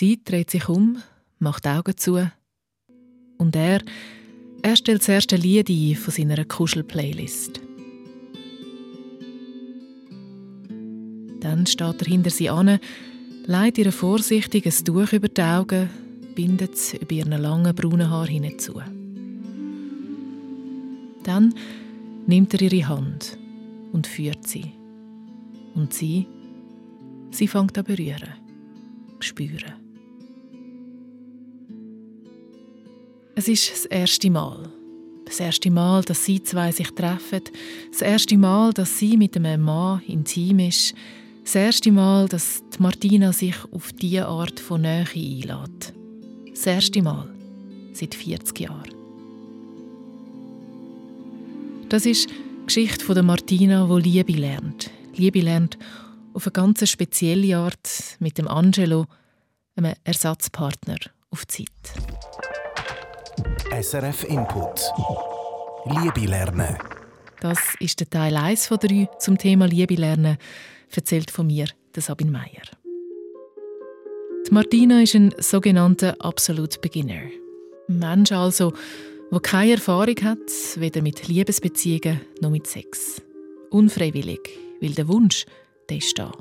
Sie dreht sich um, macht Augen zu. Und er, er stellt das erste Lied ein von seiner Kuschel-Playlist. Dann steht er hinter sie an, legt ihr vorsichtig ein Tuch über die Augen, bindet es über ihren langen braunen Haar hinzu. Dann nimmt er ihre Hand und führt sie. Und sie, sie fängt an berühren, spüren. Es ist das erste Mal. Das erste Mal, dass sie zwei sich treffen. Das erste Mal, dass sie mit einem Mann intim ist. Das erste Mal, dass Martina sich auf diese Art von Nähe einlädt. Das erste Mal seit 40 Jahren. Das ist die Geschichte von Martina, die Liebe lernt. Liebe lernt auf eine ganz spezielle Art mit dem Angelo, einem Ersatzpartner auf Zeit. SRF Input. Liebe lernen. Das ist der Teil 1 von 3 zum Thema Liebe lernen, erzählt von mir, Sabine Meyer. Die Martina ist ein sogenannter Absolute Beginner. Ein Mensch also, der keine Erfahrung hat, weder mit Liebesbeziehungen noch mit Sex. Unfreiwillig, weil der Wunsch, der ist da.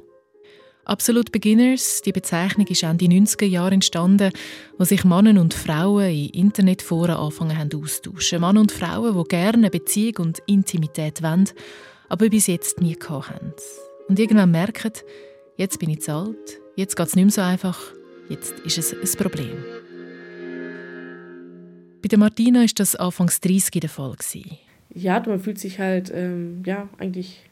Absolute Beginners, die Bezeichnung ist Ende 90er Jahre entstanden, wo sich Männer und Frauen in Internetforen anfangen haben austauschen. Männer und Frauen, die gerne Beziehung und Intimität wollen, aber bis jetzt nie haben. Und irgendwann merken, jetzt bin ich zu alt, jetzt geht es nicht mehr so einfach, jetzt ist es ein Problem. Bei der Martina war das anfangs 30 der Fall. Ja, man fühlt sich halt, ähm, ja, eigentlich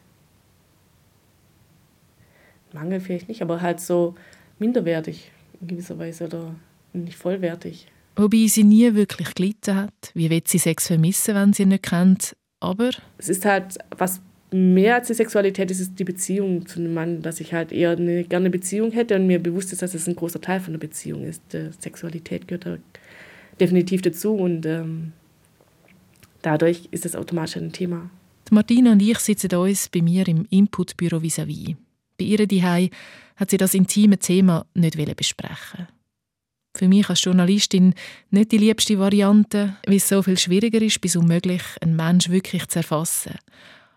Mangel vielleicht nicht, aber halt so minderwertig in gewisser Weise oder nicht vollwertig. Wobei sie nie wirklich gelitten hat. Wie wird sie Sex vermissen, wenn sie ihn nicht kennt? Aber... Es ist halt, was mehr als die Sexualität ist, ist die Beziehung zu einem Mann, dass ich halt eher eine gerne Beziehung hätte und mir bewusst ist, dass es ein großer Teil von der Beziehung ist. Die Sexualität gehört da definitiv dazu und ähm, dadurch ist es automatisch ein Thema. Die Martina und ich sitzen uns bei mir im Inputbüro vis-à-vis. Bei ihr daheim hat sie das intime Thema nicht besprechen. Für mich als Journalistin nicht die liebste Variante, weil es so viel schwieriger ist, bis unmöglich, einen Menschen wirklich zu erfassen.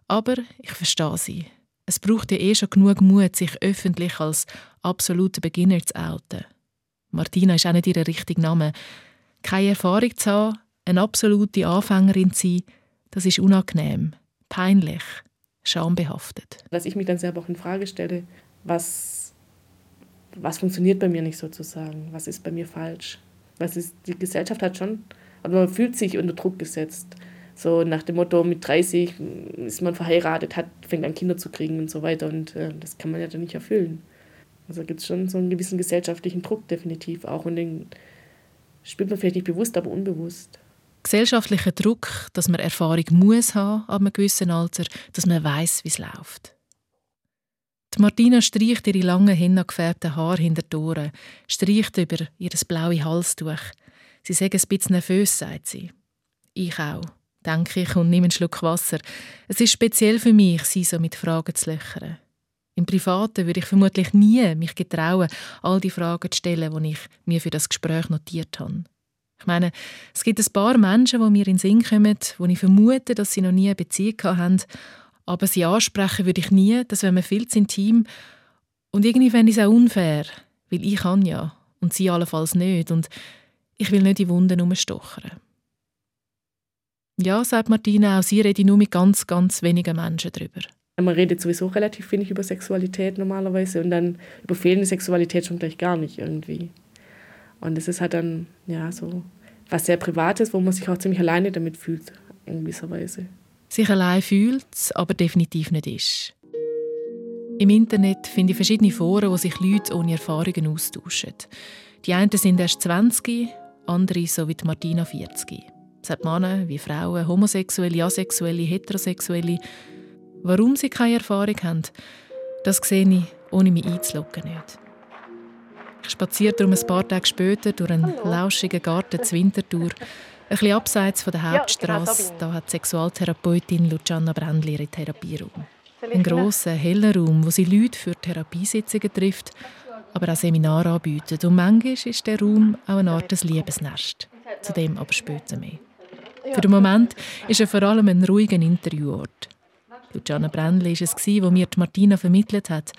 Aber ich verstehe sie. Es braucht ja eh schon genug Mut, sich öffentlich als absoluter Beginner zu outen. Martina ist auch nicht ihr richtiger Name. Keine Erfahrung zu haben, eine absolute Anfängerin zu sein, das ist unangenehm, peinlich, schambehaftet. Dass ich mich dann selber auch in Frage stelle, was, was funktioniert bei mir nicht sozusagen, was ist bei mir falsch. Was ist, die Gesellschaft hat schon, aber man fühlt sich unter Druck gesetzt. So nach dem Motto, mit 30 ist man verheiratet, hat, fängt an Kinder zu kriegen und so weiter. Und äh, das kann man ja dann nicht erfüllen. Also gibt es schon so einen gewissen gesellschaftlichen Druck definitiv auch. Und den spürt man vielleicht nicht bewusst, aber unbewusst gesellschaftlicher Druck, dass man Erfahrung muss haben ab einem gewissen Alter, dass man weiß, wie es läuft. Die Martina streicht ihre langen, hingefärbten Haare hinter die Ohren, streicht über ihr blaues Halstuch. Sie sagt ein bisschen nervös, sagt sie. Ich auch, denke ich und nehme einen Schluck Wasser. Es ist speziell für mich, sie so mit Fragen zu löchern. Im Privaten würde ich vermutlich nie mich getrauen, all die Fragen zu stellen, die ich mir für das Gespräch notiert habe. Ich meine, es gibt ein paar Menschen, die mir in den Sinn kommen, wo ich vermute, dass sie noch nie eine Beziehung haben. Aber sie ansprechen würde ich nie, das wäre mir viel zu intim. Und irgendwie fände ich es auch unfair, weil ich kann ja und sie allenfalls nicht. Und ich will nicht die Wunden umstochern. Ja, sagt Martina, auch sie redet nur mit ganz, ganz wenigen Menschen darüber. Man redet sowieso relativ wenig über Sexualität normalerweise und dann über fehlende Sexualität schon gleich gar nicht irgendwie. Und es ist halt dann, ja, so was sehr Privates, wo man sich auch ziemlich alleine damit fühlt, in gewisser Weise. Sich allein fühlt, aber definitiv nicht ist. Im Internet finde ich verschiedene Foren, wo sich Leute ohne Erfahrungen austauschen. Die einen sind erst 20, andere, so wie Martina, 40. Es hat Männer wie Frauen, Homosexuelle, Asexuelle, Heterosexuelle. Warum sie keine Erfahrung haben, das sehe ich, ohne mich einzuloggen, nicht. Ich spaziere darum ein paar Tage später durch einen lauschigen Garten zur Winterthur. Ein bisschen abseits von der Hauptstraße, da hat die Sexualtherapeutin Luciana Brändli ihren Therapieraum. Ein grosser, heller Raum, wo sie Leute für Therapiesitzungen trifft aber auch Seminare anbieten. Und manchmal ist der Raum auch eine Art des Liebesnest. Zu dem aber später mehr. Für den Moment ist er vor allem ein ruhiger Interviewort. Luciana Brändli war es, wo mir Martina vermittelt hat.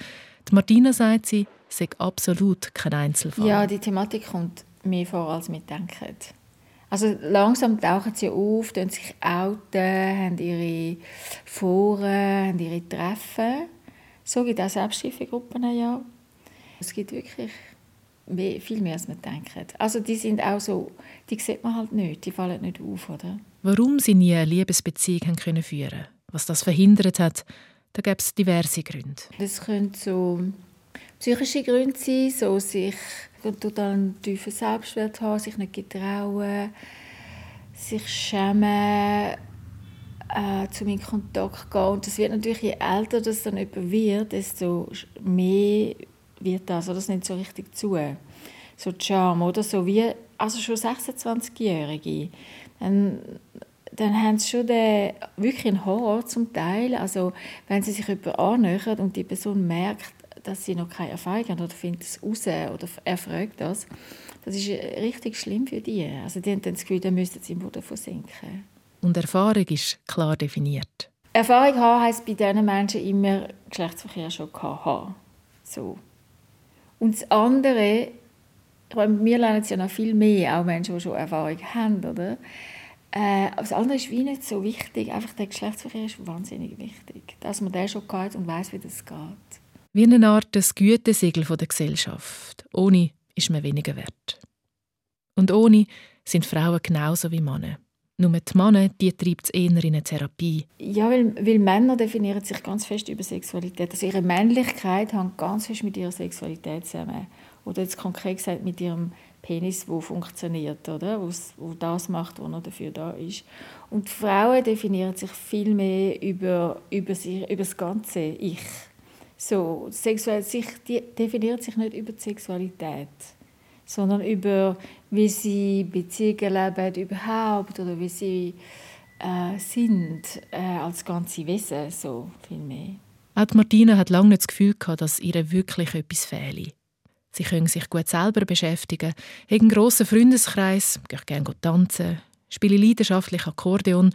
Die Martina sagt, sie sei absolut kein Einzelfall. Ja, die Thematik kommt mehr vor, als wir denken. Also langsam tauchen sie auf, tun sich outen, haben ihre Foren, haben ihre Treffen. So gibt es auch Selbsthilfegruppen, ja. Es gibt wirklich mehr, viel mehr, als man denkt. Also die sind auch so, die sieht man halt nicht, die fallen nicht auf, oder? Warum sie nie eine Liebesbeziehung haben können führen was das verhindert hat, da gibt es diverse Gründe. Das können so psychische Gründe sein, so sich total einen tiefen Selbstwert haben, sich nicht getrauen, sich schämen, äh, zu mir in Kontakt gehen. Und das wird natürlich, je älter das dann jemand wird, desto mehr wird das, oder das nimmt so richtig zu. So Charme, oder so wie, also schon 26-Jährige, dann, dann haben sie schon den, wirklich einen Horror zum Teil. Also wenn sie sich jemand annähern und die Person merkt, dass sie noch keine Erfahrung haben oder findet es raus oder er fragt das, das ist richtig schlimm für die. Also die haben dann das Gefühl, dann müssten sie im Boden versinken. Und Erfahrung ist klar definiert. Erfahrung haben heisst bei diesen Menschen immer Geschlechtsverkehr schon haben. So. Und das andere, wir lernen es ja noch viel mehr, auch Menschen, die schon Erfahrung haben, oder? Äh, das andere ist wie nicht so wichtig. Einfach der Geschlechtsverkehr ist wahnsinnig wichtig. Dass man den schon hat und weiß, wie das geht. Wie eine Art des Gütesiegel der Gesellschaft. Ohne ist man weniger wert. Und ohne sind Frauen genauso wie Männer. Nur die Männer, die treibt es eher in eine Therapie. Ja, weil, weil Männer definieren sich ganz fest über Sexualität. Also ihre Männlichkeit hängt ganz fest mit ihrer Sexualität zusammen. Oder jetzt konkret gesagt mit ihrem Penis, wo funktioniert, oder? Wo das macht, was er dafür da ist. Und Frauen definieren sich viel mehr über, über, sich, über das ganze Ich. So, die definiert sich nicht über die Sexualität, sondern über, wie sie Beziehungen leben überhaupt oder wie sie äh, sind äh, als ganze Wesen, so viel mehr. Auch Martina hat lange nicht das Gefühl gehabt, dass ihr wirklich etwas fehle. Sie können sich gut selber beschäftigen, haben einen grossen Freundeskreis, gehen gerne tanzen, spielen leidenschaftlich Akkordeon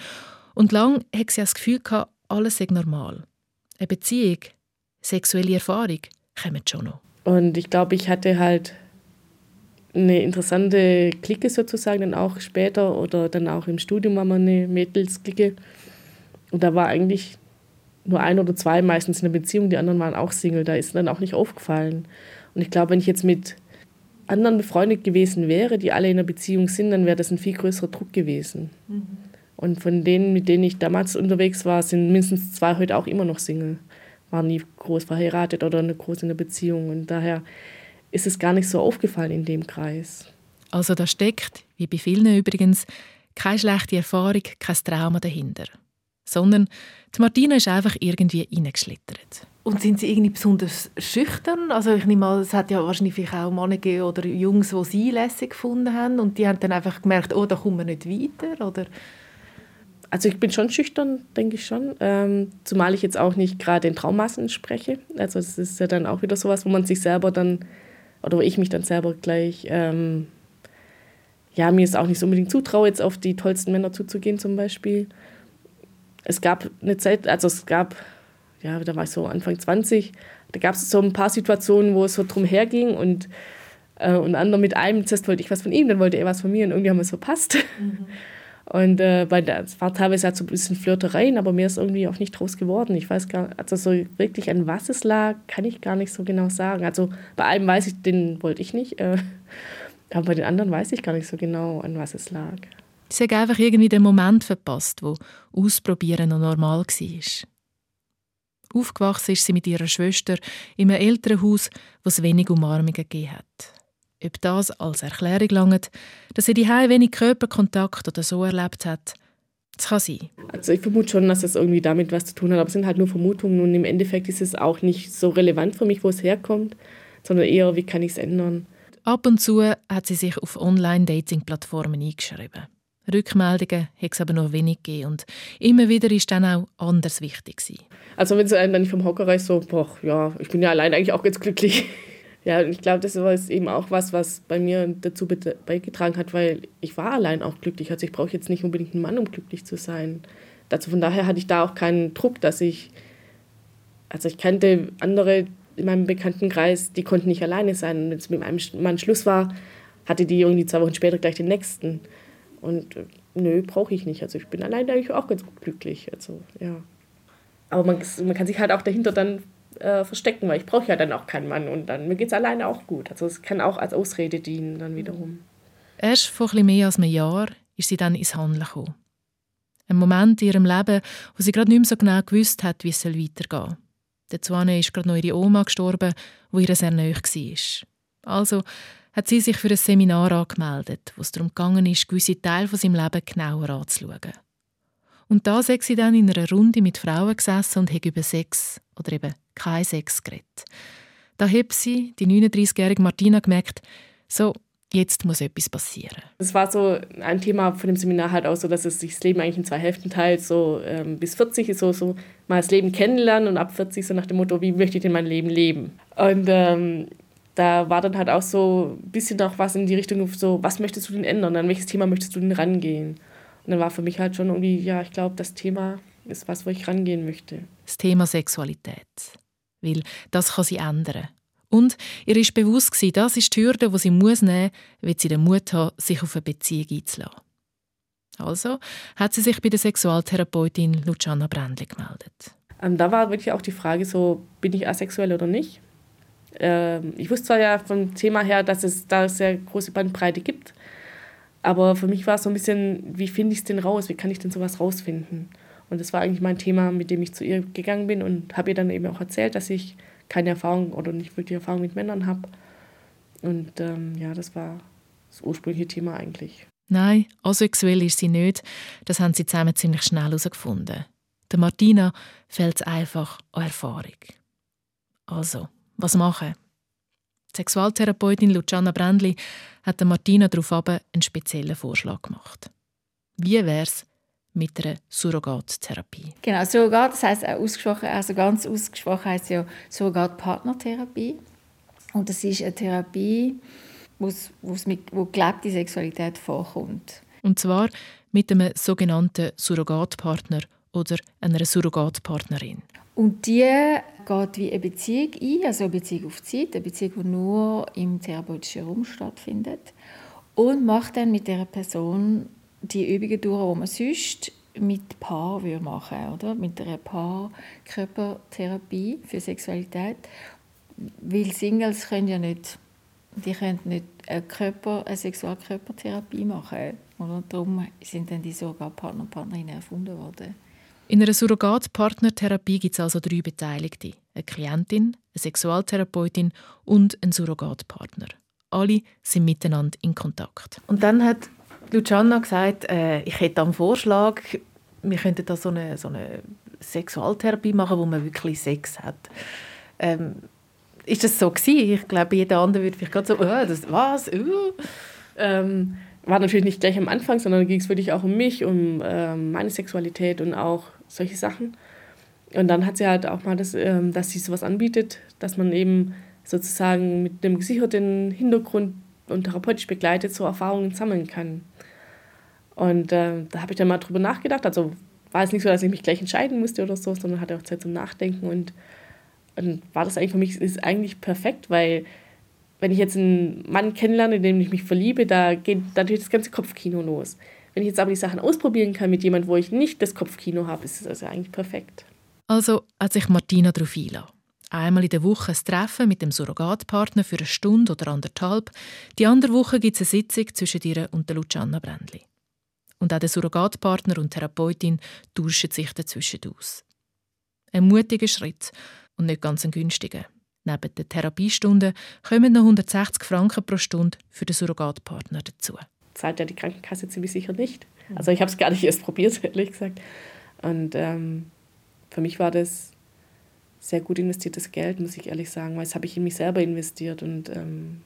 und lang hat sie das Gefühl gehabt, alles sei normal. Eine Beziehung sexuelle Erfahrung kommen schon noch. Und ich glaube, ich hatte halt eine interessante Clique sozusagen, dann auch später oder dann auch im Studium haben wir eine Mädelsklicke. Und da war eigentlich nur ein oder zwei meistens in einer Beziehung, die anderen waren auch Single. Da ist dann auch nicht aufgefallen. Und ich glaube, wenn ich jetzt mit anderen befreundet gewesen wäre, die alle in einer Beziehung sind, dann wäre das ein viel größerer Druck gewesen. Mhm. Und von denen, mit denen ich damals unterwegs war, sind mindestens zwei heute auch immer noch Single war nie groß verheiratet oder eine groß in einer Beziehung. Und daher ist es gar nicht so aufgefallen in dem Kreis. Also da steckt, wie bei vielen übrigens, keine schlechte Erfahrung, kein Trauma dahinter. Sondern die Martina ist einfach irgendwie reingeschlittert. Und sind sie irgendwie besonders schüchtern? Also ich nehme mal, es hat ja wahrscheinlich auch Männer gegeben oder Jungs, die sie lässig gefunden haben und die haben dann einfach gemerkt, oh, da kommen wir nicht weiter, oder? Also ich bin schon schüchtern, denke ich schon. Ähm, zumal ich jetzt auch nicht gerade in Traummassen spreche. Also es ist ja dann auch wieder sowas, wo man sich selber dann, oder wo ich mich dann selber gleich, ähm, ja, mir es auch nicht so unbedingt zutraue, jetzt auf die tollsten Männer zuzugehen zum Beispiel. Es gab eine Zeit, also es gab, ja, da war ich so Anfang 20, da gab es so ein paar Situationen, wo es so drum herging und äh, und andere mit einem, zuerst wollte ich was von ihm, dann wollte er was von mir und irgendwie haben wir es verpasst. Mhm. Und äh, bei der, es war teilweise halt so ein bisschen Flirtereien, aber mir ist irgendwie auch nicht draus geworden. Ich weiß gar also so wirklich an was es lag, kann ich gar nicht so genau sagen. Also bei einem weiß ich, den wollte ich nicht. Äh, aber bei den anderen weiß ich gar nicht so genau, an was es lag. Sie hat einfach irgendwie den Moment verpasst, wo Ausprobieren noch normal war. Aufgewachsen ist sie mit ihrer Schwester in einem Elternhaus, wo es wenig Umarmungen gegeben hat. Ob das als Erklärung langt, dass sie die wenig Körperkontakt oder so erlebt hat, das kann sein. Also ich vermute schon, dass das irgendwie damit was zu tun hat, aber es sind halt nur Vermutungen und im Endeffekt ist es auch nicht so relevant für mich, wo es herkommt, sondern eher, wie kann ich es ändern. Ab und zu hat sie sich auf Online-Dating-Plattformen eingeschrieben. Rückmeldungen hat es aber nur wenig gegeben und immer wieder ist dann auch anders wichtig gewesen. Also wenn sie einen dann nicht vom Hocker reißt, so, boah, ja, ich bin ja allein eigentlich auch ganz glücklich. Ja, und ich glaube, das war eben auch was, was bei mir dazu beigetragen hat, weil ich war allein auch glücklich. Also ich brauche jetzt nicht unbedingt einen Mann, um glücklich zu sein. Dazu von daher hatte ich da auch keinen Druck, dass ich, also ich kannte andere in meinem Bekanntenkreis, die konnten nicht alleine sein. Und wenn es mit einem Mann Schluss war, hatte die irgendwie zwei Wochen später gleich den nächsten. Und äh, nö, brauche ich nicht. Also ich bin allein eigentlich auch ganz glücklich. Also ja. Aber man, man kann sich halt auch dahinter dann äh, verstecken, weil ich brauche ja dann auch keinen Mann und dann mir geht es alleine auch gut. Also es kann auch als Ausrede dienen dann wiederum. Erst vor etwas mehr als einem Jahr ist sie dann ins Handeln gekommen. Ein Moment in ihrem Leben, wo sie gerade nicht mehr so genau gewusst hat, wie es weitergehen soll. Dazu ist gerade noch ihre Oma gestorben, wo ihr sehr nahe war. Also hat sie sich für ein Seminar angemeldet, wo es darum ging, gewisse Teile von seinem Leben genauer anzuschauen. Und da sei sie dann in einer Runde mit Frauen gesessen und hat über Sex oder eben kein Sex geredet. Da hat sie, die 39-jährige Martina, gemerkt, so, jetzt muss etwas passieren. Es war so ein Thema von dem Seminar halt auch so, dass es sich das Leben eigentlich in zwei Hälften teilt. So ähm, bis 40 ist so, so mal das Leben kennenlernen und ab 40 so nach dem Motto, wie möchte ich denn mein Leben leben? Und ähm, da war dann halt auch so ein bisschen noch was in die Richtung so, was möchtest du denn ändern? An welches Thema möchtest du denn rangehen? Und dann war für mich halt schon irgendwie, ja, ich glaube, das Thema ist was, wo ich rangehen möchte. Das Thema Sexualität. Weil das kann sie ändern. Und ihr ist bewusst gewesen, das ist die Hürde, die sie muss nehmen muss, weil sie den Mut hat, sich auf eine Beziehung einzulassen. Also hat sie sich bei der Sexualtherapeutin Luciana Brändli gemeldet. Ähm, da war wirklich auch die Frage so, bin ich asexuell oder nicht? Ähm, ich wusste zwar ja vom Thema her, dass es da sehr große Bandbreite gibt, aber für mich war es so ein bisschen, wie finde ich es denn raus? Wie kann ich denn sowas rausfinden? Und das war eigentlich mein Thema, mit dem ich zu ihr gegangen bin und habe ihr dann eben auch erzählt, dass ich keine Erfahrung oder nicht wirklich Erfahrung mit Männern habe. Und ähm, ja, das war das ursprüngliche Thema eigentlich. Nein, asexuell ist sie nicht. Das haben sie zusammen ziemlich schnell herausgefunden. Der Martina fällt es einfach an Erfahrung. Also, was machen? Die Sexualtherapeutin Luciana Brändli hat der Martina daraufhin einen speziellen Vorschlag gemacht. Wie wäre es mit einer Surrogattherapie? Genau, Surrogat, das heisst auch ausgesprochen, also ganz ausgesprochen heisst ja Surrogatpartnertherapie. Und das ist eine Therapie, wo's, wo's mit, wo gelebte Sexualität vorkommt. Und zwar mit einem sogenannten Surrogatpartner oder einer Surrogatpartnerin. Und die geht wie eine Beziehung ein, also eine Beziehung auf Zeit, eine Beziehung, die nur im therapeutischen Raum stattfindet. Und macht dann mit dieser Person die Übungen durch, die man sonst mit Paar machen würde, oder? Mit einer Paar-Körpertherapie für Sexualität. Weil Singles können ja nicht, die können nicht eine, Körper, eine Sexualkörpertherapie machen. Oder? Darum sind dann die sogar Partner und Partnerinnen erfunden worden. In einer Surrogatpartnertherapie gibt es also drei Beteiligte: eine Klientin, eine Sexualtherapeutin und ein Surrogatpartner. Alle sind miteinander in Kontakt. Und dann hat Luciana gesagt, äh, ich hätte einen Vorschlag, wir könnten da so eine, so eine Sexualtherapie machen, wo man wirklich Sex hat. Ähm, ist das so gewesen? Ich glaube, jeder andere würde vielleicht gerade so, oh, das, was? Uh. Ähm, war natürlich nicht gleich am Anfang, sondern ging es wirklich auch um mich, um ähm, meine Sexualität und auch solche Sachen. Und dann hat sie halt auch mal, das, ähm, dass sie sowas anbietet, dass man eben sozusagen mit einem gesicherten Hintergrund und therapeutisch begleitet so Erfahrungen sammeln kann. Und äh, da habe ich dann mal drüber nachgedacht. Also war es nicht so, dass ich mich gleich entscheiden musste oder so, sondern hatte auch Zeit zum Nachdenken. Und, und war das eigentlich für mich ist eigentlich perfekt, weil wenn ich jetzt einen Mann kennenlerne, in den ich mich verliebe, da geht natürlich das ganze Kopfkino los. Wenn ich jetzt aber die Sachen ausprobieren kann mit jemandem, wo ich nicht das Kopfkino habe, ist es also eigentlich perfekt. Also hat sich Martina darauf eingelassen. Einmal in der Woche ein Treffen mit dem Surrogatpartner für eine Stunde oder anderthalb. Die andere Woche gibt es eine Sitzung zwischen ihr und der Luciana Brändli. Und auch der Surrogatpartner und Therapeutin tauschen sich dazwischen aus. Ein mutiger Schritt und nicht ganz ein günstiger. Neben den Therapiestunden kommen noch 160 Franken pro Stunde für den Surrogatpartner dazu zahlt ja die Krankenkasse ziemlich sicher nicht. Also ich habe es gar nicht erst probiert, ehrlich gesagt. Und ähm, für mich war das sehr gut investiertes Geld, muss ich ehrlich sagen, weil das habe ich in mich selber investiert. Und ähm,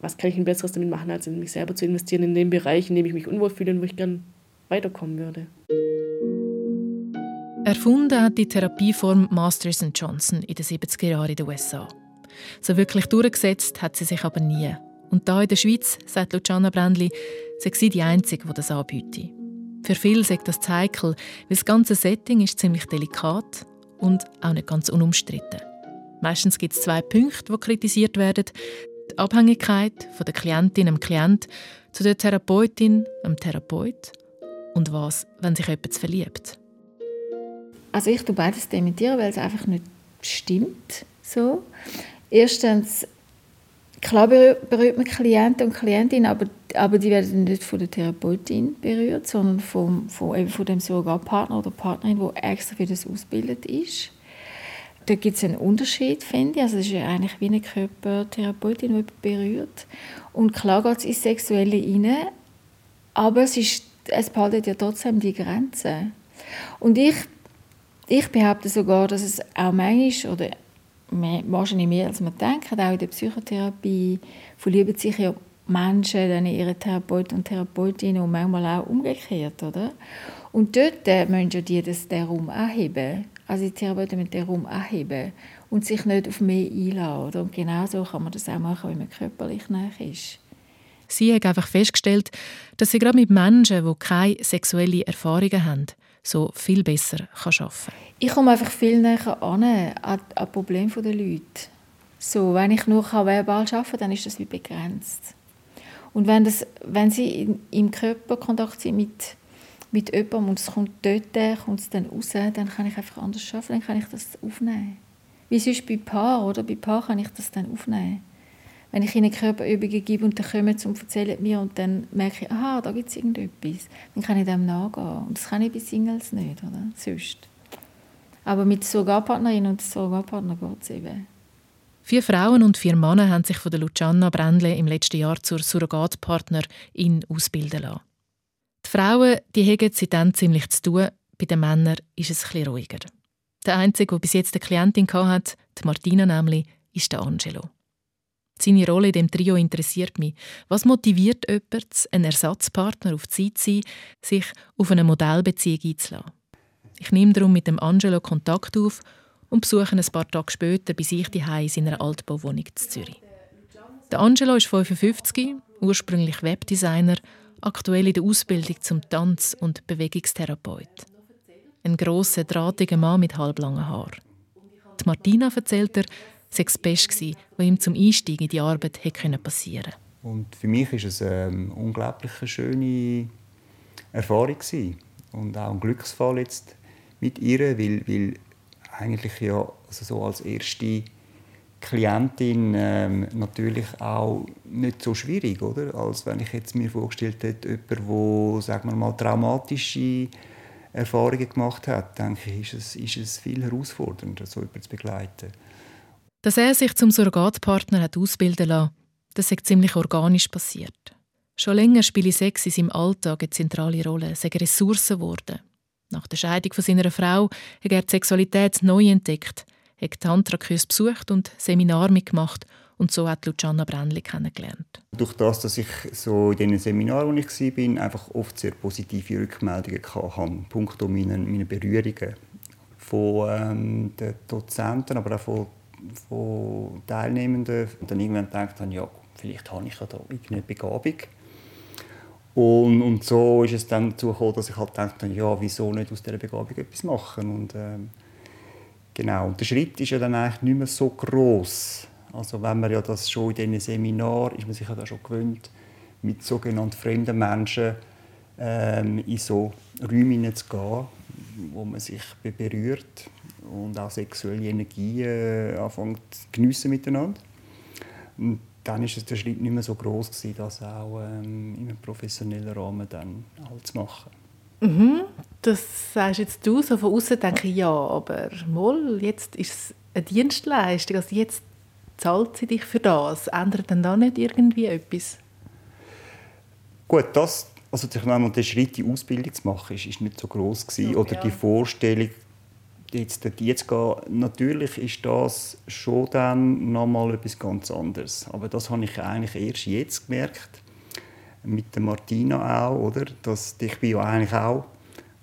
was kann ich ein besseres damit machen, als in mich selber zu investieren, in dem Bereich, in dem ich mich unwohl fühle und wo ich gern weiterkommen würde. Erfunden hat die Therapieform Masters Johnson in den 70er Jahren in den USA. So wirklich durchgesetzt hat sie sich aber nie. Und da in der Schweiz, sagt Luciana Brändli, sei sie die Einzige, die das anbietet. Für viele sagt das heikel, weil das ganze Setting ist ziemlich delikat und auch nicht ganz unumstritten. Meistens gibt es zwei Punkte, die kritisiert werden. Die Abhängigkeit von der Klientin am Klient zu der Therapeutin am Therapeut und was, wenn sich jemand verliebt. Also ich tue beides dementieren, weil es einfach nicht stimmt. So. Erstens, klar berührt man Klienten und Klientinnen, aber, aber die werden nicht von der Therapeutin berührt, sondern vom, von, eben von dem Surrogatpartner oder Partnerin, der extra für das ausgebildet ist. Da gibt es einen Unterschied, finde ich. Also es ist ja eigentlich wie eine Körpertherapeutin, die berührt. Und klar geht es ins Sexuelle rein, aber es, ist, es behaltet ja trotzdem die Grenzen. Und ich, ich behaupte sogar, dass es auch manchmal, oder wahrscheinlich mehr als man denkt, auch in der Psychotherapie verlieben sich ja Menschen dann ihre Therapeuten und Therapeutinnen und manchmal auch umgekehrt, oder? Und dort äh, müssen ja die das, den Raum anheben. Also die Therapeuten müssen den Raum anheben und sich nicht auf mehr einladen. Oder? Und genau so kann man das auch machen, wenn man körperlich näher ist. Sie hat einfach festgestellt, dass sie gerade mit Menschen, die keine sexuellen Erfahrungen haben, so viel besser kann arbeiten kann. Ich komme einfach viel näher an, an, an Probleme der Leute. So, wenn ich nur verbal arbeiten kann, dann ist das wie begrenzt. Und wenn, das, wenn sie in, im Körperkontakt sind mit, mit jemandem und es kommt dort, kommt es dann raus, dann kann ich einfach anders arbeiten, dann kann ich das aufnehmen. Wie sonst bei Paar, oder? Bei Paar kann ich das dann aufnehmen wenn ich ihnen Körperübungen gebe und dann kommen sie und erzählen mir und dann merke ich, aha, da gibt es irgendetwas, dann kann ich dem nachgehen. Und das kann ich bei Singles nicht, oder? Sonst. Aber mit Surrogatpartnerinnen und Surrogatpartnern geht es eben. Vier Frauen und vier Männer haben sich von der Luciana Brändle im letzten Jahr zur Surrogatpartnerin ausbilden lassen. Die Frauen die haben seitdem ziemlich zu tun, bei den Männern ist es etwas ruhiger. Der Einzige, der bis jetzt eine Klientin hatte, die Martina nämlich, ist der Angelo. Seine Rolle in dem Trio interessiert mich. Was motiviert jemanden, einen Ersatzpartner auf die Zeit zu sein, sich auf eine Modellbeziehung einzulassen? Ich nehme darum mit dem Angelo Kontakt auf und besuche ein paar Tage später bei sich die in seiner Altbauwohnung in Zürich. Der Angelo ist 55, ursprünglich Webdesigner, aktuell in der Ausbildung zum Tanz- und Bewegungstherapeut. Ein grosser, drahtiger Mann mit halblangen Haaren. Die Martina erzählt er, sei das Beste was ihm zum Einstieg in die Arbeit hätte passieren Und für mich war es eine unglaublich schöne Erfahrung gewesen. und auch ein Glücksfall jetzt mit ihr, weil, weil eigentlich ja also so als erste Klientin ähm, natürlich auch nicht so schwierig, oder? Als wenn ich jetzt mir vorgestellt hätte, jemand, der, sagen wir mal, traumatische Erfahrungen gemacht hat, denke ich, ist es, ist es viel herausfordernder, so jemanden zu begleiten. Dass er sich zum Surrogatpartner hat ausbilden lassen, das ist ziemlich organisch passiert. Schon länger spiele Sex in seinem Alltag eine zentrale Rolle, sei Ressourcen geworden. Nach der Scheidung von seiner Frau hat er die Sexualität neu entdeckt, hat Tantra-Kurs besucht und Seminar mitgemacht und so hat Luciana Brändli kennengelernt. Durch das, dass ich so in den Seminaren, wo ich war, einfach oft sehr positive Rückmeldungen hatte, punkto meiner, meiner Berührungen von ähm, den Dozenten, aber auch von von Teilnehmenden. Und dann irgendwann gedacht habe, ja, vielleicht habe ich ja da irgendeine Begabung. Und, und so ist es dann dazu gekommen, dass ich halt dachte, ja, wieso nicht aus dieser Begabung etwas machen? Und, ähm, genau, und der Schritt ist ja dann eigentlich nicht mehr so groß. Also wenn man ja das schon in diesen Seminaren, ist man sich ja da schon gewöhnt, mit sogenannten fremden Menschen ähm, in so Räume hineinzugehen, wo man sich berührt und auch sexuelle Energie äh, anfangen zu geniessen miteinander. Und dann ist es der Schritt nicht mehr so groß gewesen, das auch ähm, in einem professionellen Rahmen dann halt zu machen. Mhm. Das sagst jetzt du so von außen denke ich ja, aber mal jetzt ist es eine Dienstleistung, also jetzt zahlt sie dich für das. Ändert dann da nicht irgendwie etwas? Gut, das, also den Schritt, die Ausbildung zu machen, ist, ist nicht so groß gewesen. Oder die Vorstellung, jetzt dort jetzt gehen, natürlich ist das schon dann nochmal etwas ganz anderes. Aber das habe ich eigentlich erst jetzt gemerkt, mit der Martina auch, oder? Dass, ich bin ja eigentlich auch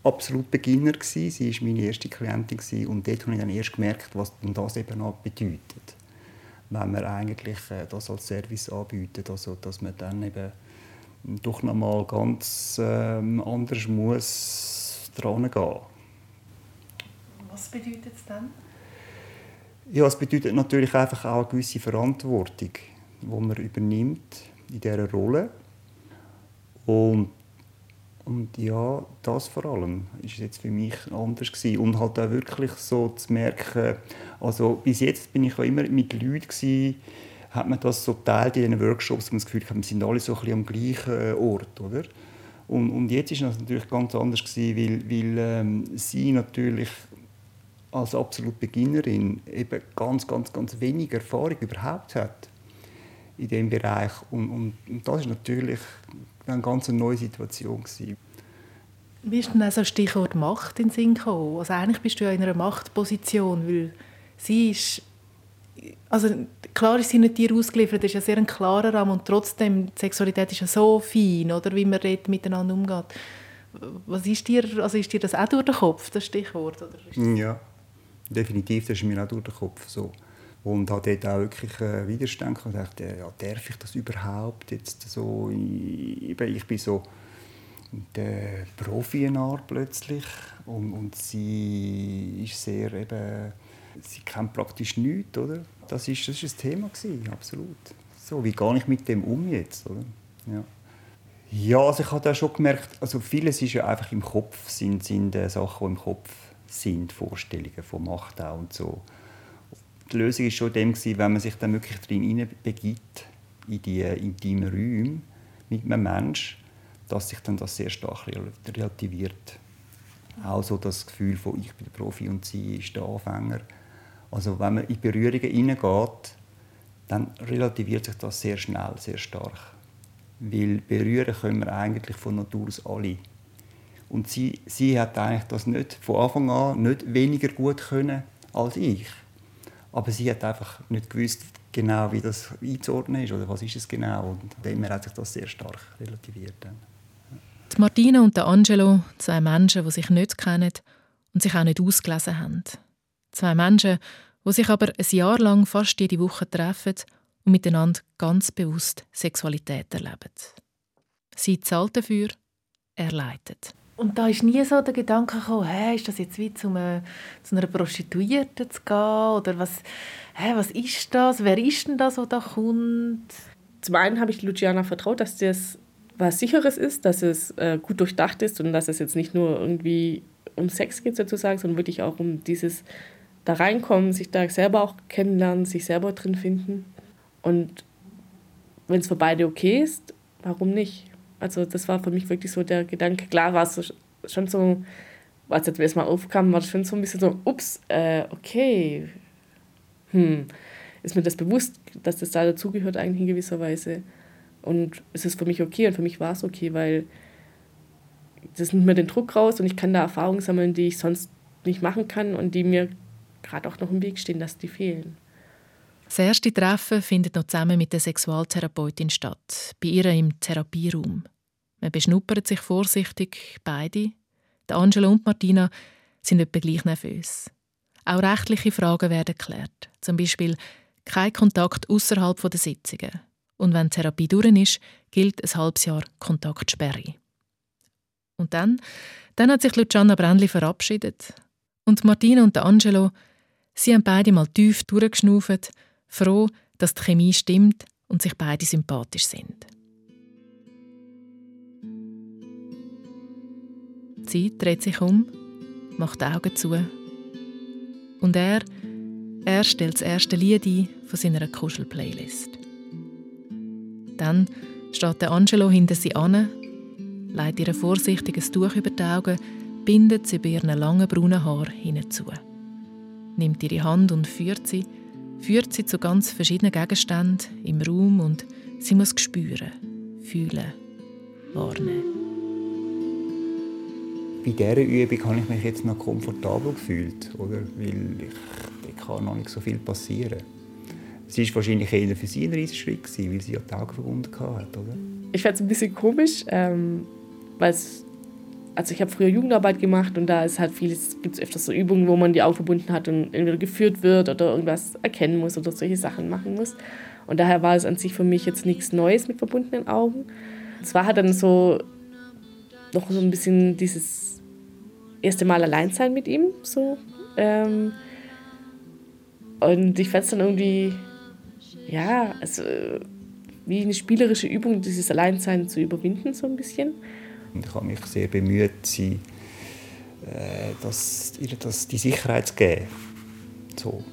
absolut Beginner gewesen. Sie war meine erste Klientin gewesen, und dort habe ich dann erst gemerkt, was das eben auch bedeutet. wenn wir eigentlich äh, das als Service anbieten, also dass man dann eben doch noch mal ganz ähm, anders muss dran gehen. Was bedeutet es dann? Ja, es bedeutet natürlich einfach auch eine gewisse Verantwortung, die man übernimmt in dieser Rolle. Und, und ja, das vor allem ist jetzt für mich anders gewesen. und halt auch wirklich so zu merken, also bis jetzt bin ich auch immer mit Leuten gewesen, hat man das so teilt in den Workshops, wo man das Gefühl hat, wir sind alle so ein bisschen am gleichen Ort, oder? Und, und jetzt ist das natürlich ganz anders gewesen, weil, weil ähm, sie natürlich als absolut Beginnerin eben ganz, ganz, ganz wenig Erfahrung überhaupt hat in diesem Bereich. Und, und, und das ist natürlich eine ganz neue Situation. Gewesen. Wie ist denn also Stichwort Macht in den Sinn gekommen? Also eigentlich bist du ja in einer Machtposition, weil sie ist also klar ist sie nicht dir ausgeliefert, das ist ja sehr ein klarer Rahmen und trotzdem, die Sexualität ist ja so fein, oder, wie man dort miteinander umgeht. Was ist dir, also ist dir das auch durch den Kopf, das Stichwort? Oder ja, definitiv, das ist mir auch durch den Kopf so. Und hat dort auch wirklich äh, Widerstand und dachte, ja, darf ich das überhaupt jetzt so? Ich, ich bin so der Profi plötzlich und, und sie ist sehr eben sie kennt praktisch nichts, oder? Das ist, das ist ein Thema gewesen, absolut. So, wie gehe ich mit dem um jetzt, oder? Ja. Ja, also ich habe da schon gemerkt, also vieles ist ja einfach im Kopf, sind, sind äh, Sachen, die im Kopf sind, Vorstellungen von Macht auch und so. Die Lösung ist schon dem gewesen, wenn man sich dann wirklich drin begibt, in die intimen Räume mit einem Menschen, dass sich dann das sehr stark relativiert. Auch so das Gefühl von ich bin der Profi und sie ist der Anfänger also wenn man in Berührungen hineingeht, dann relativiert sich das sehr schnell, sehr stark. Weil berühren können wir eigentlich von Natur aus alle. Und sie, sie hat eigentlich das nicht von Anfang an nicht weniger gut können als ich. Aber sie hat einfach nicht gewusst, genau wie das einzuordnen ist oder was ist es genau. Und dem hat sich das sehr stark relativiert. Die Martina und der Angelo, zwei Menschen, die sich nicht kennen und sich auch nicht ausgelesen haben. Zwei Menschen, die sich aber ein Jahr lang fast jede Woche treffen und miteinander ganz bewusst Sexualität erleben. Sie zahlt dafür, er leitet. Und da ist nie so der Gedanke gekommen, hey, ist das jetzt wie zu, einem, zu einer Prostituierten zu gehen? Oder was, hey, was ist das? Wer ist denn das, der da kommt? Zum einen habe ich Luciana vertraut, dass das was Sicheres ist, dass es äh, gut durchdacht ist und dass es jetzt nicht nur irgendwie um Sex geht sozusagen, sondern wirklich auch um dieses da reinkommen, sich da selber auch kennenlernen, sich selber drin finden. Und wenn es für beide okay ist, warum nicht? Also das war für mich wirklich so der Gedanke. Klar war es schon so, als jetzt erstmal aufkam, war es schon so ein bisschen so, ups, äh, okay, hm, ist mir das bewusst, dass das da dazugehört eigentlich in gewisser Weise. Und es ist für mich okay und für mich war es okay, weil das nimmt mir den Druck raus und ich kann da Erfahrungen sammeln, die ich sonst nicht machen kann und die mir gerade auch noch im Weg stehen, dass die fehlen. Das erste Treffen findet noch zusammen mit der Sexualtherapeutin statt, bei ihr im Therapieraum. Man beschnuppert sich vorsichtig, beide. Der Angelo und Martina sind etwa gleich nervös. Auch rechtliche Fragen werden geklärt. Zum Beispiel kein Kontakt außerhalb der Sitzungen. Und wenn die Therapie durch ist, gilt ein halbes Jahr Kontaktsperre. Und dann, dann hat sich Luciana Brändli verabschiedet. Und Martina und Angelo Sie haben beide mal tief durchgeschnauft, froh, dass die Chemie stimmt und sich beide sympathisch sind. Sie dreht sich um, macht die Augen zu. Und er, er stellt das erste Lied ein von seiner Kuschel-Playlist. Dann steht der Angelo hinter sie an, legt ihr vorsichtiges Tuch über die Augen, bindet sie bei ihren langen braunen Haaren hinzu nimmt ihre Hand und führt sie, führt sie zu ganz verschiedenen Gegenständen im Raum und sie muss spüren, fühlen, warnen. Bei dieser Übung habe ich mich jetzt noch komfortabel gefühlt, oder? weil ich, da kann noch nicht so viel passieren. Es war wahrscheinlich eher für sie ein Riesenschritt, weil sie ja die Augen verbunden hatte, oder? Ich fand es ein bisschen komisch, ähm, weil es also ich habe früher Jugendarbeit gemacht und da ist halt vieles, gibt es öfters so Übungen, wo man die Augen verbunden hat und entweder geführt wird oder irgendwas erkennen muss oder solche Sachen machen muss. Und daher war es an sich für mich jetzt nichts Neues mit verbundenen Augen. Es war halt dann so noch so ein bisschen dieses erste Mal allein sein mit ihm. So. Ähm, und ich fand es dann irgendwie, ja, also, wie eine spielerische Übung, dieses Alleinsein zu überwinden, so ein bisschen. Und ich habe mich sehr bemüht, sie, äh, das, ihr das, die Sicherheit zu geben. So.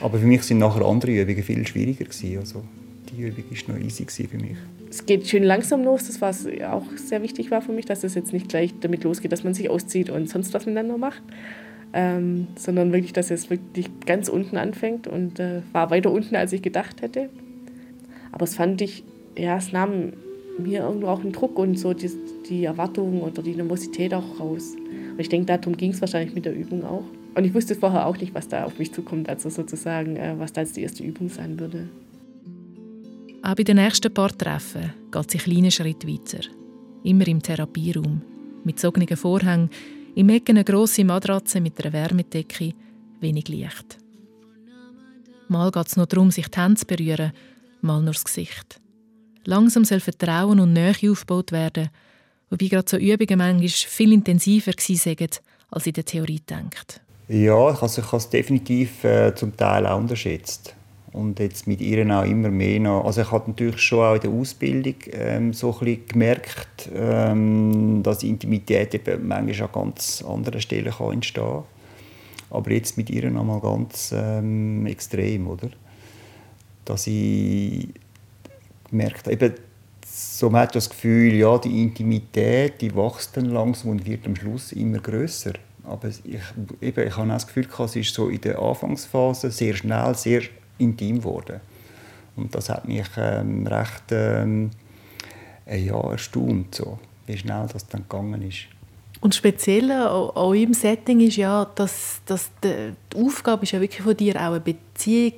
Aber für mich sind nachher andere Übungen viel schwieriger gewesen. Also die Übung war noch easy für mich. Es geht schön langsam los, das was auch sehr wichtig war für mich, dass es jetzt nicht gleich damit losgeht, dass man sich auszieht und sonst was miteinander macht, ähm, sondern wirklich, dass es wirklich ganz unten anfängt und äh, war weiter unten, als ich gedacht hätte. Aber es fand ich, ja, es nahm mir irgendwo auch einen Druck und so die, die Erwartung oder die Nervosität auch raus. Und ich denke, darum ging es wahrscheinlich mit der Übung auch. Und ich wusste vorher auch nicht, was da auf mich zukommt, also sozusagen, äh, was da jetzt die erste Übung sein würde. Auch bei den nächsten paar Treffen geht sie kleinen Schritt weiter. Immer im Therapieraum. Mit gezogenen Vorhängen, im Ecken eine grosse Matratze mit einer Wärmedecke, wenig Licht. Mal geht es nur darum, sich die Hände zu berühren, mal nur das Gesicht. Langsam soll Vertrauen und Nähe aufgebaut werden, wobei gerade so Übungen manchmal viel intensiver waren, als in der Theorie denkt. Ja, also ich habe es definitiv äh, zum Teil auch unterschätzt. Und jetzt mit ihr auch immer mehr noch. Also ich habe natürlich schon auch in der Ausbildung ähm, so ein bisschen gemerkt, ähm, dass Intimität eben manchmal an ganz anderen Stellen kann entstehen kann. Aber jetzt mit ihr noch mal ganz ähm, extrem, oder? Dass ich gemerkt habe, so man hat das Gefühl, ja, die Intimität, die wächst dann langsam und wird am Schluss immer größer. Aber ich, eben, ich habe auch das Gefühl, es ist so in der Anfangsphase sehr schnell, sehr intim geworden. Und das hat mich ähm, recht ähm, ja, erstaunt, so, wie schnell das dann gegangen ist. Und speziell auch im Setting ist ja, dass, dass die, die Aufgabe ist ja wirklich von dir auch eine Beziehung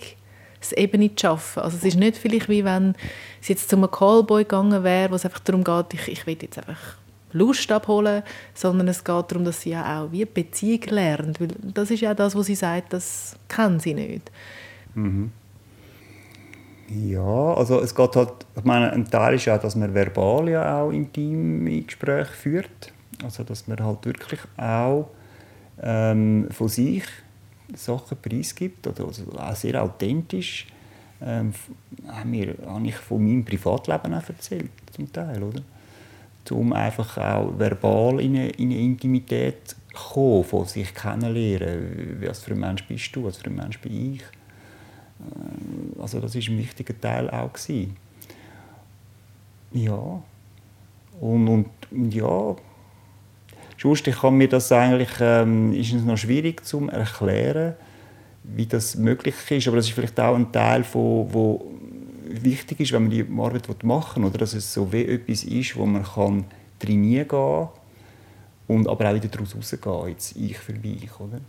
es eben nicht schaffen. Also es ist nicht vielleicht wie wenn es jetzt zu einem Callboy gegangen wäre, wo es einfach darum geht, ich, ich will jetzt einfach Lust abholen, sondern es geht darum, dass sie ja auch wie Beziehung lernt. Weil das ist ja das, was sie sagt, das kann sie nicht. Mhm. Ja, also es geht halt, ich meine, ein Teil ist ja, dass man verbal ja auch intime Gespräche führt. Also dass man halt wirklich auch ähm, von sich Sachen preisgibt, oder auch sehr authentisch, ähm, habe ich von meinem Privatleben auch erzählt, zum Teil, oder? Um einfach auch verbal in eine, in eine Intimität zu kommen, von sich kennenlernen. Was für ein Mensch bist du, was für ein Mensch bin ich? Äh, also das war ein wichtiger Teil auch. Gewesen. Ja. Und, und ja, Sonst ich kann mir das eigentlich, ähm, ist es noch schwierig zu erklären, wie das möglich ist. Aber das ist vielleicht auch ein Teil, von, wo wichtig ist, wenn man die Arbeit machen will, oder dass es so wie etwas ist, wo man kann trainieren kann und aber auch wieder daraus rausgehen, jetzt ich für mich, oder?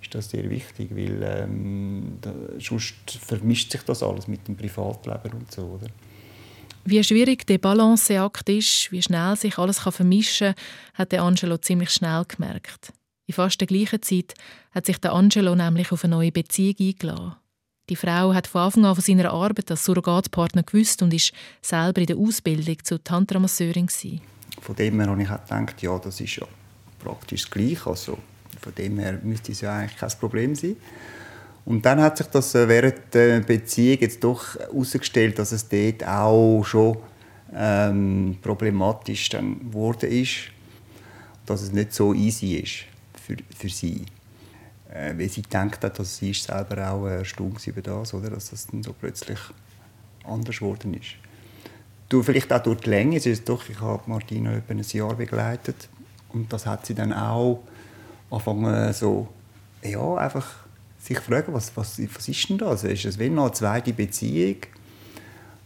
Ist das sehr wichtig, weil ähm, da, sonst vermischt sich das alles mit dem Privatleben und so, oder? Wie schwierig der Balanceakt ist, wie schnell sich alles vermischen kann, hat der Angelo ziemlich schnell gemerkt. In fast der gleichen Zeit hat sich der Angelo nämlich auf eine neue Beziehung eingeladen. Die Frau hat von Anfang an von seiner Arbeit als Surrogatpartner gewusst und ist selber in der Ausbildung zur Tantramasseurin. Von dem her habe ich gedacht, ja, das ist ja praktisch das Gleiche. Also von dem her müsste es ja eigentlich kein Problem sein. Und dann hat sich das äh, während der Beziehung jetzt doch herausgestellt, dass es dort auch schon ähm, problematisch dann geworden ist, dass es nicht so easy ist für, für sie. Äh, weil sie denkt hat, dass sie ist selber auch erstaunt über das, oder? dass das dann so plötzlich anders geworden ist. Du, vielleicht auch durch die Länge, es ist doch, ich habe Martina etwa ein Jahr begleitet und das hat sie dann auch angefangen so, ja, einfach sich fragen, was, was, was ist denn das? Ist es wie noch eine zweite Beziehung?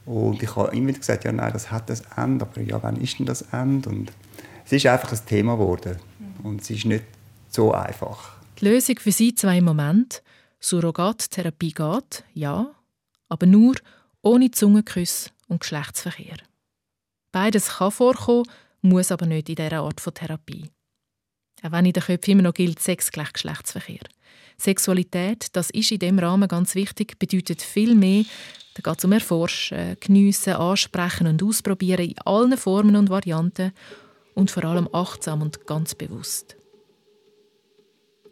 Und ich habe immer gesagt, ja, nein, das hat das Ende, aber ja, wann ist denn das Ende? Und es ist einfach ein Thema geworden und es ist nicht so einfach. Die Lösung für Sie zwei im Moment, Surrogattherapie geht, ja, aber nur ohne Zungenküsse und Geschlechtsverkehr. Beides kann vorkommen, muss aber nicht in dieser Art von Therapie. Auch wenn in den Köpfen immer noch gilt, Sex gleich Geschlechtsverkehr. Sexualität, das ist in dem Rahmen ganz wichtig, bedeutet viel mehr. Da geht es um Erforschen, Geniessen, Ansprechen und Ausprobieren in allen Formen und Varianten und vor allem achtsam und ganz bewusst.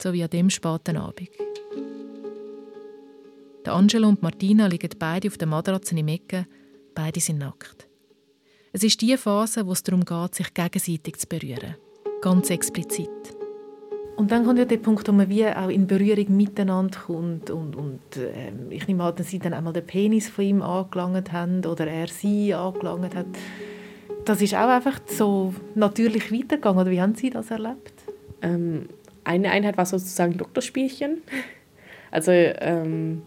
So wie an dem späten Abend. Der Angelo und Martina liegen beide auf der Matratze im Ecken, beide sind nackt. Es ist die Phase, wo es darum geht, sich gegenseitig zu berühren. Ganz explizit. Und dann kommt ja der Punkt, wo man wie auch in Berührung miteinander kommt und, und äh, ich nehme an, dass sie dann einmal den Penis von ihm angelangt haben oder er sie angelangt hat. Das ist auch einfach so natürlich weitergegangen, oder wie haben Sie das erlebt? Ähm, eine Einheit war sozusagen Doktorspielchen. Also ähm,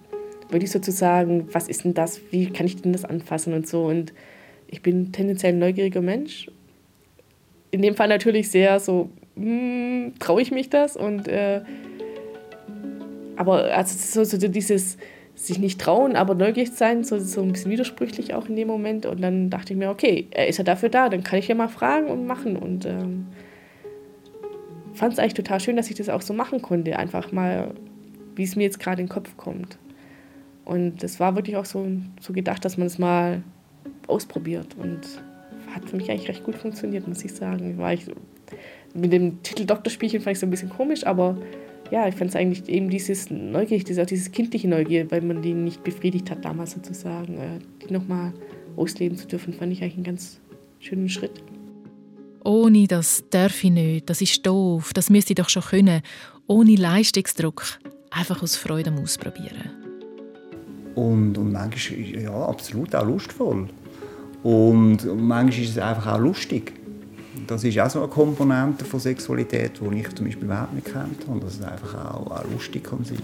wirklich sozusagen, was ist denn das, wie kann ich denn das anfassen und so. Und ich bin tendenziell ein neugieriger Mensch. In dem Fall natürlich sehr so, hm, traue ich mich das? Und äh, aber also so, so dieses sich nicht trauen, aber neugierig sein, so, so ein bisschen widersprüchlich auch in dem Moment. Und dann dachte ich mir, okay, er ist ja dafür da, dann kann ich ja mal fragen und machen. Und ähm, fand es eigentlich total schön, dass ich das auch so machen konnte, einfach mal, wie es mir jetzt gerade in den Kopf kommt. Und das war wirklich auch so, so gedacht, dass man es mal ausprobiert. Und hat für mich eigentlich recht gut funktioniert, muss ich sagen. War ich, mit dem Titel Doktorspielchen fand ich es ein bisschen komisch, aber ja, ich fand es eigentlich eben dieses Neugier, dieses, dieses kindliche Neugier, weil man die nicht befriedigt hat damals sozusagen, äh, die nochmal ausleben zu dürfen, fand ich eigentlich einen ganz schönen Schritt. Ohne das darf ich nicht, das ist doof, das müsste ich doch schon können. Ohne Leistungsdruck, einfach aus Freude am Ausprobieren. Und, und manchmal, ja, absolut auch lustvoll. Und, manchmal ist es einfach auch lustig. Das ist auch so eine Komponente von Sexualität, die ich zum Beispiel überhaupt nicht kennt habe. Dass es einfach auch, auch lustig kann sein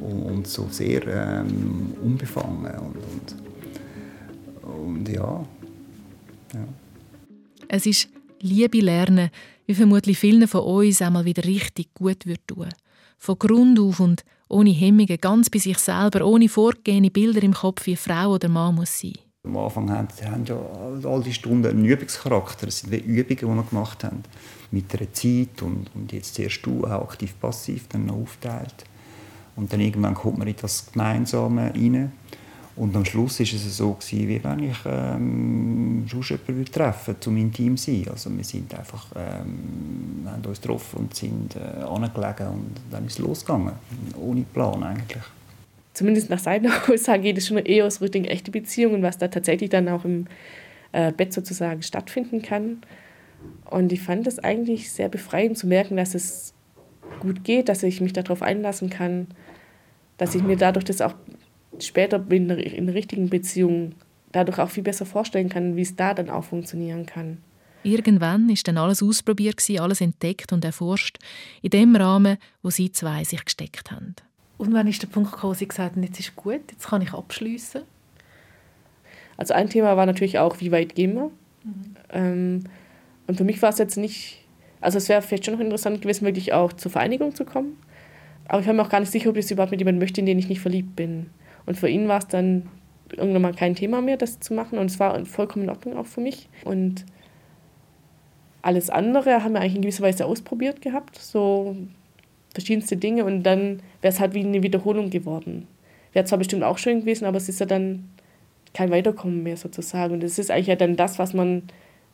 und, und so sehr ähm, unbefangen und, und, und ja. ja. Es ist Liebe lernen, wie vermutlich vielen von uns einmal wieder richtig gut wird tun. Von Grund auf und ohne Hemmungen, ganz bei sich selber, ohne vorgegebene Bilder im Kopf, wie Frau oder Mann muss sein. Am Anfang haben, haben ja all die Stunden einen Übungscharakter. Es sind wie Übungen, die wir gemacht haben. Mit einer Zeit und, und jetzt zuerst du auch aktiv-passiv dann noch aufteilt. Und dann irgendwann kommt man in das Gemeinsame rein. Und am Schluss war es so, gewesen, wie wenn ich ähm, sonst jemanden treffen zum intim sein. Also wir sind einfach, ähm, haben uns getroffen und sind äh, angelegen und dann ist es losgegangen. Ohne Plan eigentlich. Zumindest nach seiner Aussage geht es schon eher aus Richtung echte Beziehungen, was da tatsächlich dann auch im äh, Bett sozusagen stattfinden kann. Und ich fand es eigentlich sehr befreiend zu merken, dass es gut geht, dass ich mich darauf einlassen kann, dass ich mir dadurch das auch später in in richtigen Beziehung dadurch auch viel besser vorstellen kann, wie es da dann auch funktionieren kann. Irgendwann ist dann alles ausprobiert, alles entdeckt und erforscht, in dem Rahmen, wo sie zwei sich gesteckt haben. Und wann ist der Punkt gekommen, wo sie gesagt haben, jetzt ist gut, jetzt kann ich abschließen? Also ein Thema war natürlich auch, wie weit gehen wir? Mhm. Ähm, und für mich war es jetzt nicht, also es wäre vielleicht schon noch interessant gewesen, wirklich auch zur Vereinigung zu kommen. Aber ich war mir auch gar nicht sicher, ob ich es überhaupt mit jemandem möchte, in den ich nicht verliebt bin. Und für ihn war es dann irgendwann mal kein Thema mehr, das zu machen. Und es war vollkommen in Ordnung auch für mich. Und alles andere haben wir eigentlich in gewisser Weise ausprobiert gehabt. So verschiedenste Dinge. Und dann wäre es halt wie eine Wiederholung geworden. Wäre zwar bestimmt auch schön gewesen, aber es ist ja dann kein Weiterkommen mehr sozusagen. Und es ist eigentlich ja dann das, was man,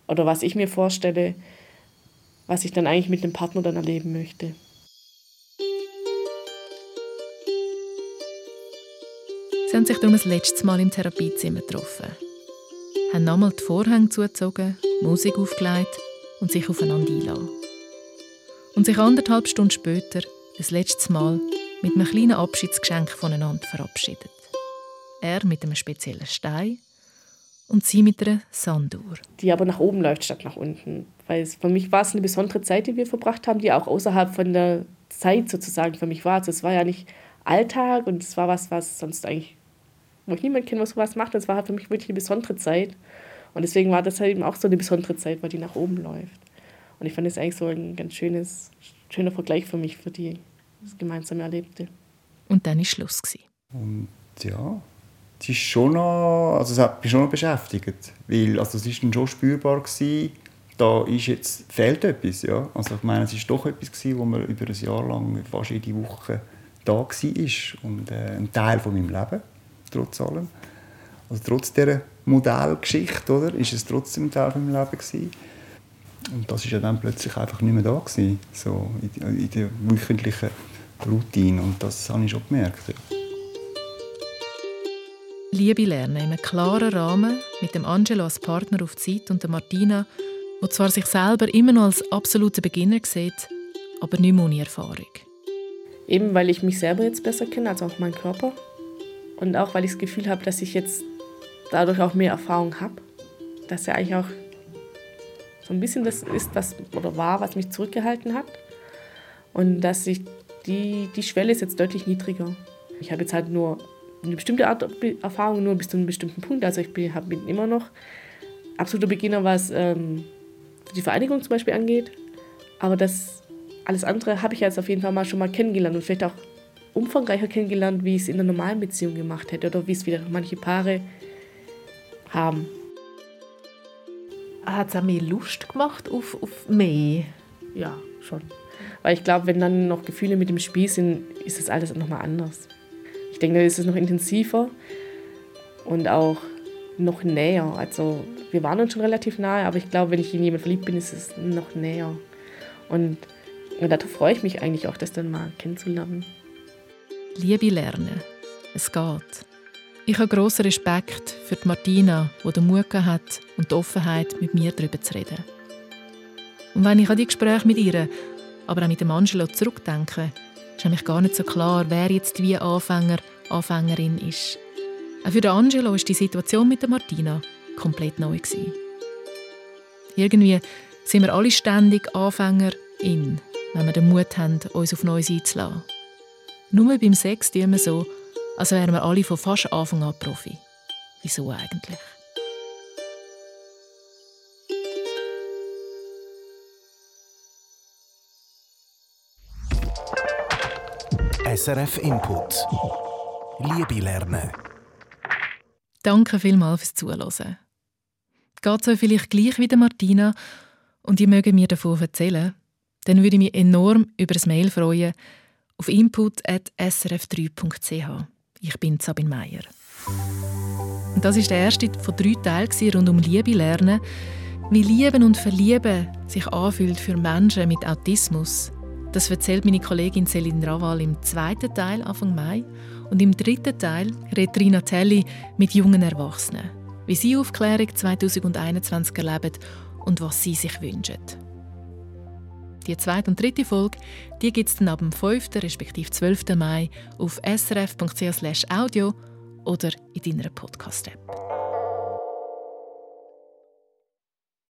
oder was ich mir vorstelle, was ich dann eigentlich mit dem Partner dann erleben möchte. Sie haben sich darum das letzte Mal im Therapiezimmer getroffen, haben nochmal die Vorhänge zugezogen, Musik aufgelegt und sich aufeinander einlassen. Und sich anderthalb Stunden später das letzte Mal mit einem kleinen Abschiedsgeschenk voneinander verabschiedet. Er mit einem speziellen Stein und sie mit einer Sanduhr. Die aber nach oben läuft statt nach unten. Weil es, für mich war es eine besondere Zeit, die wir verbracht haben, die auch außerhalb von der Zeit sozusagen für mich war. Also es war ja nicht Alltag und es war was, was sonst eigentlich wo ich niemand kenne, was sowas macht. Das war für mich wirklich eine besondere Zeit. Und deswegen war das halt eben auch so eine besondere Zeit, weil die nach oben läuft. Und ich fand das eigentlich so ein ganz schönes, schöner Vergleich für mich, für die das gemeinsame Erlebte. Und dann war Schluss. Und ja, es ist schon noch, also es hat mich schon noch beschäftigt. Weil, also es war schon spürbar, gewesen, da ist jetzt, fehlt etwas. Ja? Also ich meine, es war doch etwas, gewesen, wo man über ein Jahr lang fast jede Woche da war und äh, ein Teil von meinem Leben, trotz allem. Also trotz dieser Modellgeschichte, oder, ist es trotzdem ein Teil von meinem Leben gewesen. Und das ist ja dann plötzlich einfach nicht mehr da gewesen, so in, in der wöchentlichen Routine und das habe ich schon gemerkt. Ja. Liebe lernen in einem klaren Rahmen mit dem Angelo als Partner auf Zeit und der Martina, wo zwar sich selber immer noch als absoluter Beginner sieht, aber nicht mehr ohne Erfahrung. Eben weil ich mich selber jetzt besser kenne, als auch meinen Körper. Und auch weil ich das Gefühl habe, dass ich jetzt dadurch auch mehr Erfahrung habe. Dass er eigentlich auch so ein bisschen das ist, was oder war, was mich zurückgehalten hat. Und dass ich die, die Schwelle ist jetzt deutlich niedriger. Ich habe jetzt halt nur eine bestimmte Art Erfahrung, nur bis zu einem bestimmten Punkt. Also ich bin, bin immer noch absoluter Beginner, was ähm, die Vereinigung zum Beispiel angeht. Aber das alles andere habe ich jetzt auf jeden Fall mal schon mal kennengelernt und vielleicht auch umfangreicher kennengelernt, wie ich es in einer normalen Beziehung gemacht hätte oder wie es wieder manche Paare haben. Hat es auch mehr Lust gemacht auf, auf mehr? Ja, schon. Weil ich glaube, wenn dann noch Gefühle mit dem Spiel sind, ist das alles nochmal anders. Ich denke, da ist es noch intensiver und auch noch näher. Also wir waren uns schon relativ nahe, aber ich glaube, wenn ich in jemanden verliebt bin, ist es noch näher. Und, und darauf freue ich mich eigentlich auch, das dann mal kennenzulernen. Liebe lernen. Es geht. Ich habe grossen Respekt für die Martina, die den Mut hat und die Offenheit, mit mir darüber zu reden. Und wenn ich an die Gespräche mit ihr, aber auch mit dem Angelo zurückdenke, ist nämlich gar nicht so klar, wer jetzt wie Anfänger, Anfängerin ist. Auch für den Angelo ist die Situation mit der Martina komplett neu. Irgendwie sind wir alle ständig Anfängerin, wenn wir den Mut haben, uns auf Neues einzulassen. Nur beim Sex tun wir so, als wären wir alle von fast Anfang an Profi. Wieso eigentlich? SRF Input. Liebe lernen. Danke vielmals fürs Zuhören. Geht es euch vielleicht gleich wie Martina und ihr mögt mir davon erzählen, dann würde ich mich enorm über ein Mail freuen auf input.srf3.ch. Ich bin Sabine Meier. Das ist der erste von drei Teilen rund um Liebe lernen, wie Lieben und Verlieben sich anfühlt für Menschen mit Autismus. Das erzählt meine Kollegin Celine Raval im zweiten Teil Anfang Mai und im dritten Teil redet Rina Telli mit jungen Erwachsenen, wie sie Aufklärung 2021 erleben und was sie sich wünschen. Die zweite und dritte Folge die gibt es dann ab dem 5. respektive 12. Mai auf srf.ch audio oder in deiner Podcast-App.